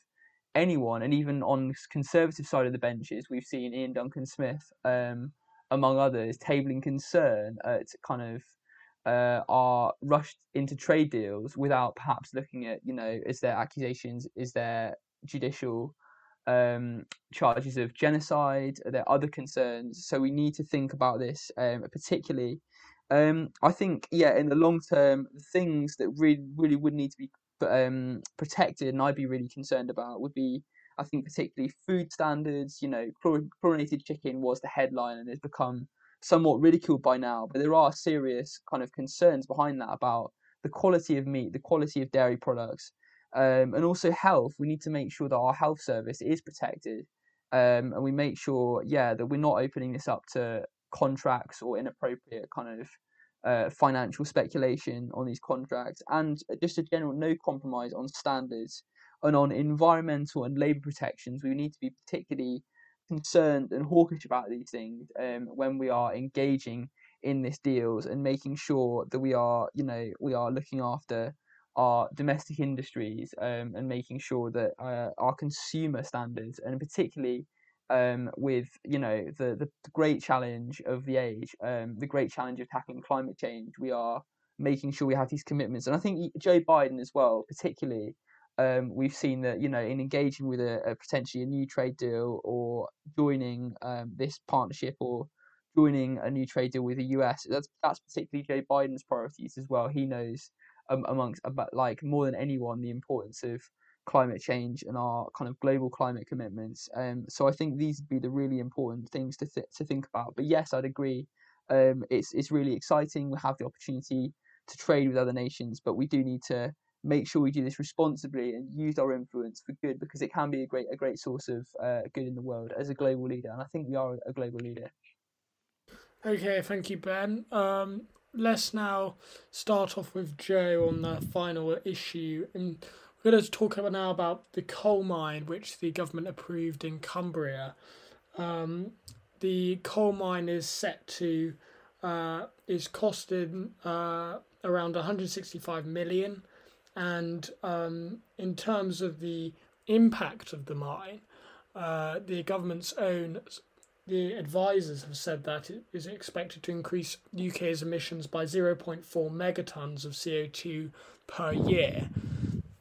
anyone and even on the conservative side of the benches we've seen Iain Duncan Smith um, among others tabling concern at kind of uh, are rushed into trade deals without perhaps looking at you know is there accusations is there judicial um, charges of genocide. There are other concerns, so we need to think about this um, particularly. Um, I think, yeah, in the long term, the things that really, really would need to be um, protected, and I'd be really concerned about, would be, I think, particularly food standards. You know, chlorinated chicken was the headline and has become somewhat ridiculed by now, but there are serious kind of concerns behind that about the quality of meat, the quality of dairy products, um, and also health. We need to make sure that our health service is protected, um, and we make sure, yeah, that we're not opening this up to contracts or inappropriate kind of uh, financial speculation on these contracts, and just a general no compromise on standards and on environmental and labour protections. We need to be particularly concerned and hawkish about these things um, when we are engaging in this deals and making sure that we are, you know, we are looking after our domestic industries um, and making sure that uh, our consumer standards, and particularly um, with you know the, the great challenge of the age, um, the great challenge of tackling climate change, we are making sure we have these commitments. And I think Joe Biden as well, particularly, um, we've seen that you know in engaging with a, a potentially a new trade deal or joining um, this partnership or joining a new trade deal with the US. That's that's particularly Joe Biden's priorities as well. He knows um, amongst about like more than anyone the importance of climate change and our kind of global climate commitments. Um, so I think these would be the really important things to th- to think about. But yes, I'd agree. Um, it's it's really exciting. We have the opportunity to trade with other nations, but we do need to make sure we do this responsibly and use our influence for good because it can be a great a great source of uh, good in the world as a global leader. And I think we are a global leader. Okay, thank you, Ben. Um, let's now start off with Joe on the final issue. And we're going to talk about now about the coal mine which the government approved in Cumbria. Um, the coal mine is set to uh, is costing uh, around 165 million, and um, in terms of the impact of the mine, uh, the government's own the advisors have said that it is expected to increase UK's emissions by 0.4 megatons of CO2 per year.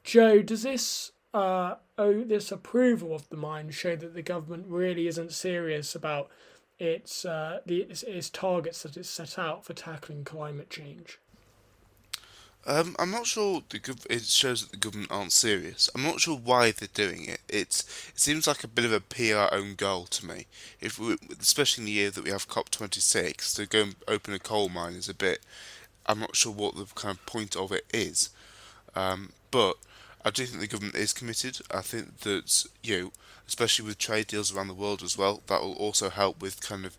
Joe, does this uh, oh, this approval of the mine show that the government really isn't serious about its uh, the its, its targets that it's set out for tackling climate change? Um, I'm not sure the gov- it shows that the government aren't serious. I'm not sure why they're doing it. It's it seems like a bit of a PR own goal to me. If we, especially in the year that we have COP26, to go and open a coal mine is a bit. I'm not sure what the kind of point of it is, um, but I do think the government is committed. I think that you, know, especially with trade deals around the world as well, that will also help with kind of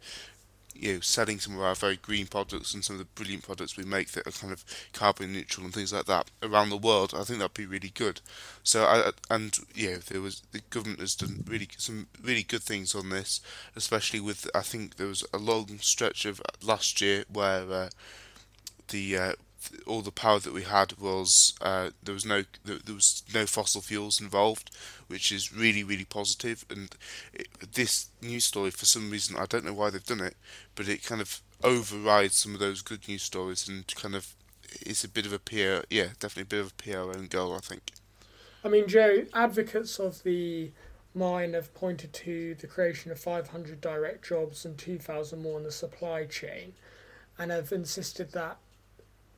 you know, selling some of our very green products and some of the brilliant products we make that are kind of carbon neutral and things like that around the world, I think that'd be really good. So, I, and you know, there was the government has done really some really good things on this, especially with I think there was a long stretch of last year where uh, the uh, all the power that we had was uh, there was no there was no fossil fuels involved, which is really really positive. And it, this news story, for some reason, I don't know why they've done it, but it kind of overrides some of those good news stories and kind of it's a bit of a PR, yeah, definitely a bit of a PR own goal, I think. I mean, Joe, advocates of the mine have pointed to the creation of 500 direct jobs and 2,000 more in the supply chain, and have insisted that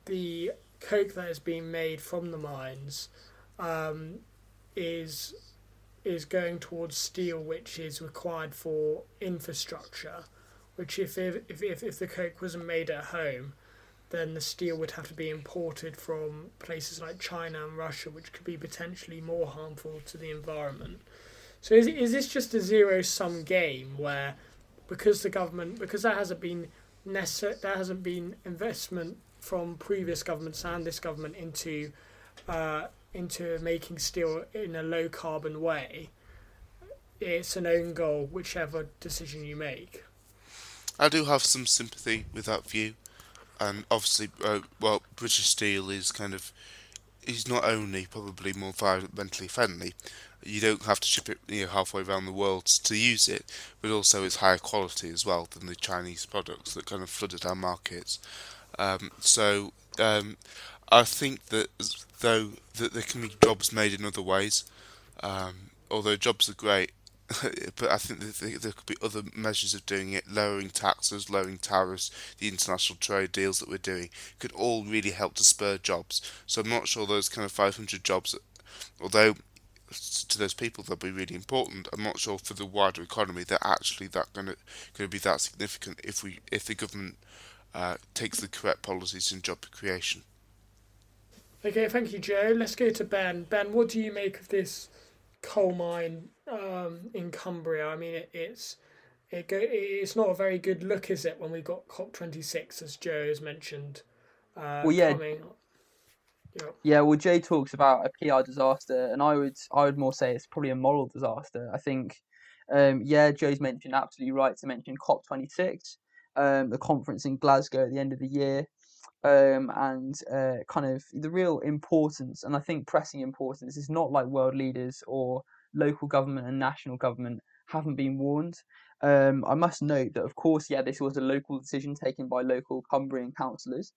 the coke that is being made from the mines um, is is going towards steel, which is required for infrastructure. Which, if if if if the coke wasn't made at home, then the steel would have to be imported from places like China and Russia, which could be potentially more harmful to the environment. So, is is this just a zero sum game where, because the government, because there hasn't been necessar- there hasn't been investment from previous governments and this government into uh, into making steel in a low carbon way, it's an own goal, whichever decision you make. I do have some sympathy with that view, and obviously, uh, well, British Steel is kind of is not only probably more environmentally friendly, you don't have to ship it you know, halfway around the world to use it, but also it's higher quality as well than the Chinese products that kind of flooded our markets. Um, so um, I think that though that there can be jobs made in other ways, um, although jobs are great, but I think that there could be other measures of doing it, lowering taxes, lowering tariffs, the international trade deals that we're doing could all really help to spur jobs. So I'm not sure those kind of 500 jobs, although to those people they'll be really important. I'm not sure for the wider economy they're actually that going to going to be that significant if we if the government uh, takes the correct policies in job creation. Okay, thank you, Joe. Let's go to Ben. Ben, what do you make of this coal mine um, in Cumbria? I mean, it, it's it go, it's not a very good look, is it? When we got COP twenty six, as Joe has mentioned. Uh, well, yeah. Coming. Yeah. yeah, well, Jay talks about a PR disaster, and I would I would more say it's probably a moral disaster. I think, um, yeah, Joe's mentioned absolutely right to mention COP twenty six um, the conference in Glasgow at the end of the year, um, and uh, kind of the real importance, and I think pressing importance is not like world leaders or local government and national government haven't been warned. Um, I must note that, of course, yeah, this was a local decision taken by local Cumbrian councillors,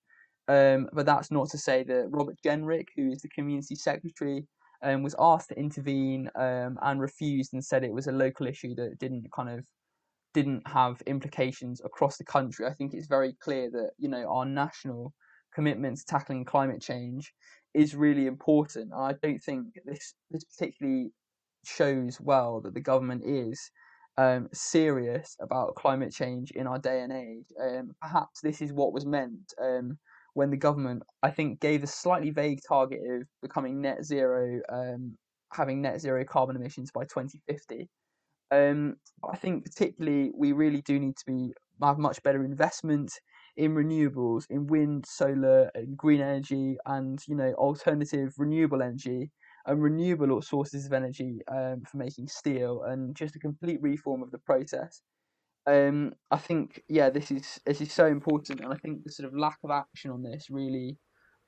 um, but that's not to say that Robert Jenrick, who is the community secretary, um, was asked to intervene um, and refused and said it was a local issue that didn't kind of didn't have implications across the country. I think it's very clear that you know our national commitment to tackling climate change is really important. I don't think this this particularly shows well that the government is um, serious about climate change in our day and age. Um, perhaps this is what was meant um, when the government, I think, gave a slightly vague target of becoming net zero, um, having net zero carbon emissions by 2050. Um, I think particularly we really do need to be have much better investment in renewables, in wind, solar, and green energy, and you know alternative renewable energy and renewable sources of energy um, for making steel, and just a complete reform of the process. Um, I think yeah, this is this is so important, and I think the sort of lack of action on this really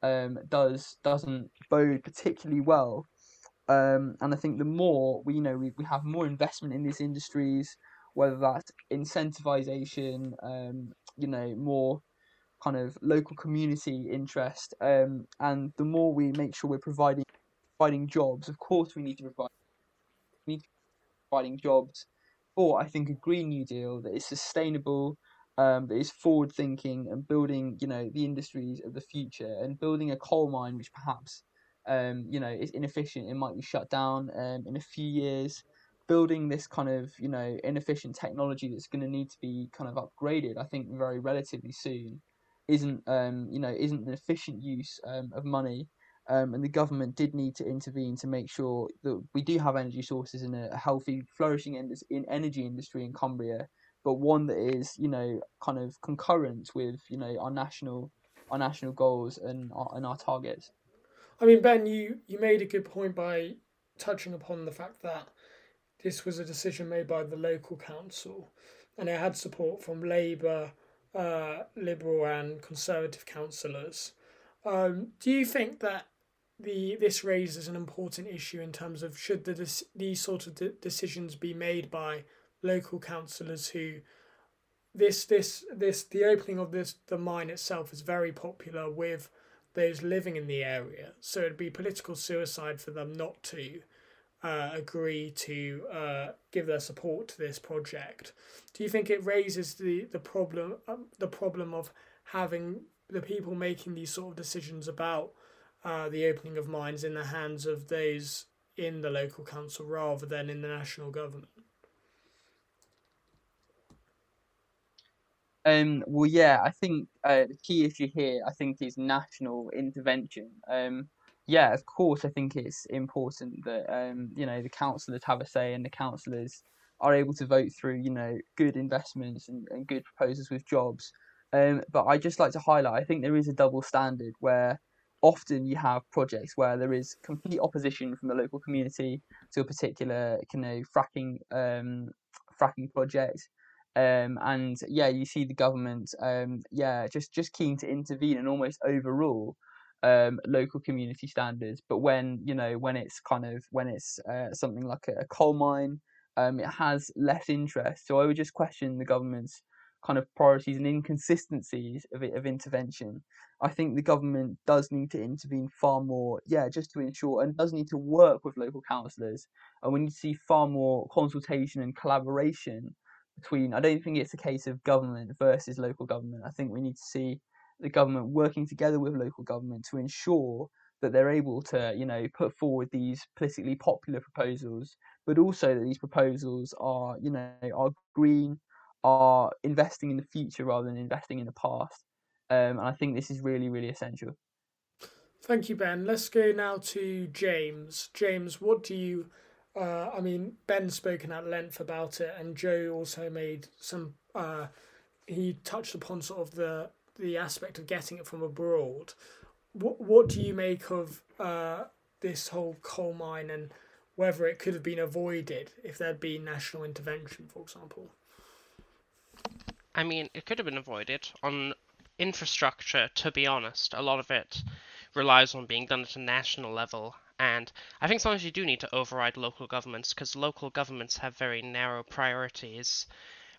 um, does doesn't bode particularly well Um, and I think the more we you know we, we have more investment in these industries, whether that's incentivization, um, you know, more kind of local community interest, um, and the more we make sure we're providing providing jobs. Of course, we need to provide we need to providing jobs for I think a green new deal that is sustainable, um, that is forward thinking and building you know the industries of the future and building a coal mine which perhaps um, you know is inefficient. It might be shut down um, in a few years building this kind of you know inefficient technology that's going to need to be kind of upgraded i think very relatively soon isn't um you know isn't an efficient use um, of money um, and the government did need to intervene to make sure that we do have energy sources in a healthy flourishing in, in energy industry in cumbria but one that is you know kind of concurrent with you know our national our national goals and our, and our targets i mean ben you you made a good point by touching upon the fact that this was a decision made by the local council, and it had support from Labour, uh, Liberal, and Conservative councillors. Um, do you think that the this raises an important issue in terms of should the these sort of de- decisions be made by local councillors who this this this the opening of this the mine itself is very popular with those living in the area so it'd be political suicide for them not to uh, agree to uh, give their support to this project. Do you think it raises the the problem um, the problem of having the people making these sort of decisions about uh, the opening of mines in the hands of those in the local council rather than in the national government? Um, well, yeah, I think uh, the key issue here, I think, is national intervention. Um, yeah, of course, I think it's important that um, you know the councillors have a say and the councillors are able to vote through you know good investments and, and good proposals with jobs. Um, but I just like to highlight, I think there is a double standard where often you have projects where there is complete opposition from the local community to a particular you know fracking um, fracking project. Um, and yeah, you see the government, um, yeah, just just keen to intervene and almost overrule um, local community standards. But when you know when it's kind of when it's uh, something like a, coal mine, um, it has less interest. So I would just question the government's kind of priorities and inconsistencies of of intervention. I think the government does need to intervene far more, yeah, just to ensure and does need to work with local councillors. And we need to see far more consultation and collaboration between. I don't think it's a case of government versus local government. I think we need to see the government working together with local government to ensure that they're able to, you know, put forward these politically popular proposals, but also that these proposals are, you know, are green, are investing in the future rather than investing in the past. Um, and I think this is really, really essential. Thank you, Ben. Let's go now to James. James, what do you? Uh, I mean, Ben's spoken at length about it, and Joe also made some. Uh, he touched upon sort of the the aspect of getting it from abroad. What what do you make of uh, this whole coal mine and whether it could have been avoided if there'd been national intervention, for example? I mean, it could have been avoided on infrastructure. To be honest, a lot of it relies on being done at a national level. And I think sometimes you do need to override local governments because local governments have very narrow priorities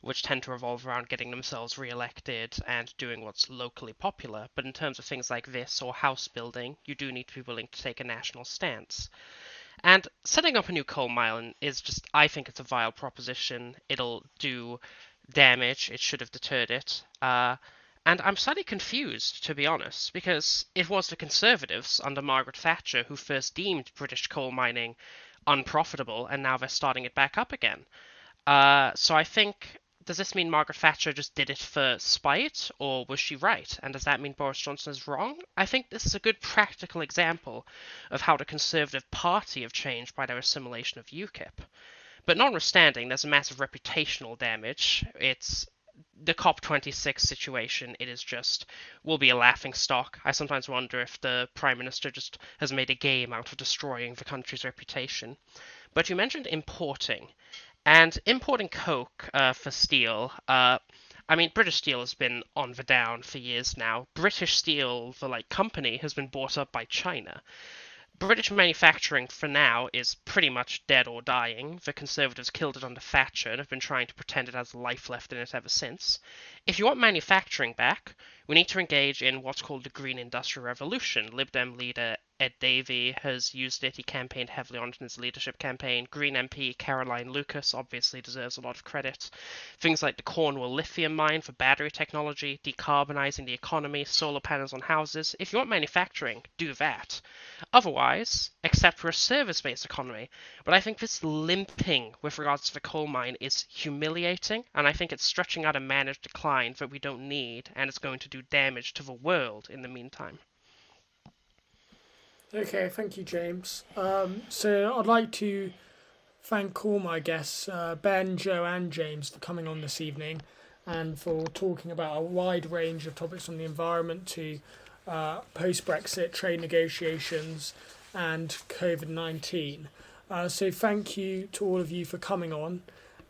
which tend to revolve around getting themselves re-elected and doing what's locally popular. But in terms of things like this or house building, you do need to be willing to take a national stance. And setting up a new coal mine is just, I think it's a vile proposition. It'll do damage. It should have deterred it. Uh, and I'm slightly confused, to be honest, because it was the Conservatives under Margaret Thatcher who first deemed British coal mining unprofitable, and now they're starting it back up again. Uh, so I think does this mean Margaret Thatcher just did it for spite, or was she right? And does that mean Boris Johnson is wrong? I think this is a good practical example of how the Conservative Party have changed by their assimilation of UKIP. But notwithstanding, there's a massive reputational damage. It's the COP26 situation, it is just will be a laughing stock. I sometimes wonder if the Prime Minister just has made a game out of destroying the country's reputation. But you mentioned importing, and importing coke uh, for steel, uh, I mean, British Steel has been on the down for years now. British Steel, the like company, has been bought up by China. British manufacturing for now is pretty much dead or dying. The Conservatives killed it under Thatcher and have been trying to pretend it has life left in it ever since. If you want manufacturing back, we need to engage in what's called the Green Industrial Revolution. Lib Dem leader Ed Davey has used it. He campaigned heavily on it in his leadership campaign. Green MP Caroline Lucas obviously deserves a lot of credit. Things like the Cornwall lithium mine for battery technology, decarbonising the economy, solar panels on houses. If you want manufacturing, do that. Otherwise, except for a service based economy. But I think this limping with regards to the coal mine is humiliating, and I think it's stretching out a managed decline that we don't need, and it's going to do damage to the world in the meantime. Okay, thank you, James. Um, so I'd like to thank all my guests, uh, Ben, Joe, and James, for coming on this evening and for talking about a wide range of topics from the environment to uh, post Brexit trade negotiations and COVID 19. Uh, so thank you to all of you for coming on,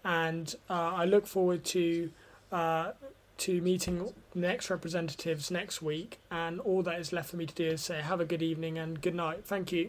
and uh, I look forward to uh, to meeting next representatives next week. And all that is left for me to do is say have a good evening and good night. Thank you.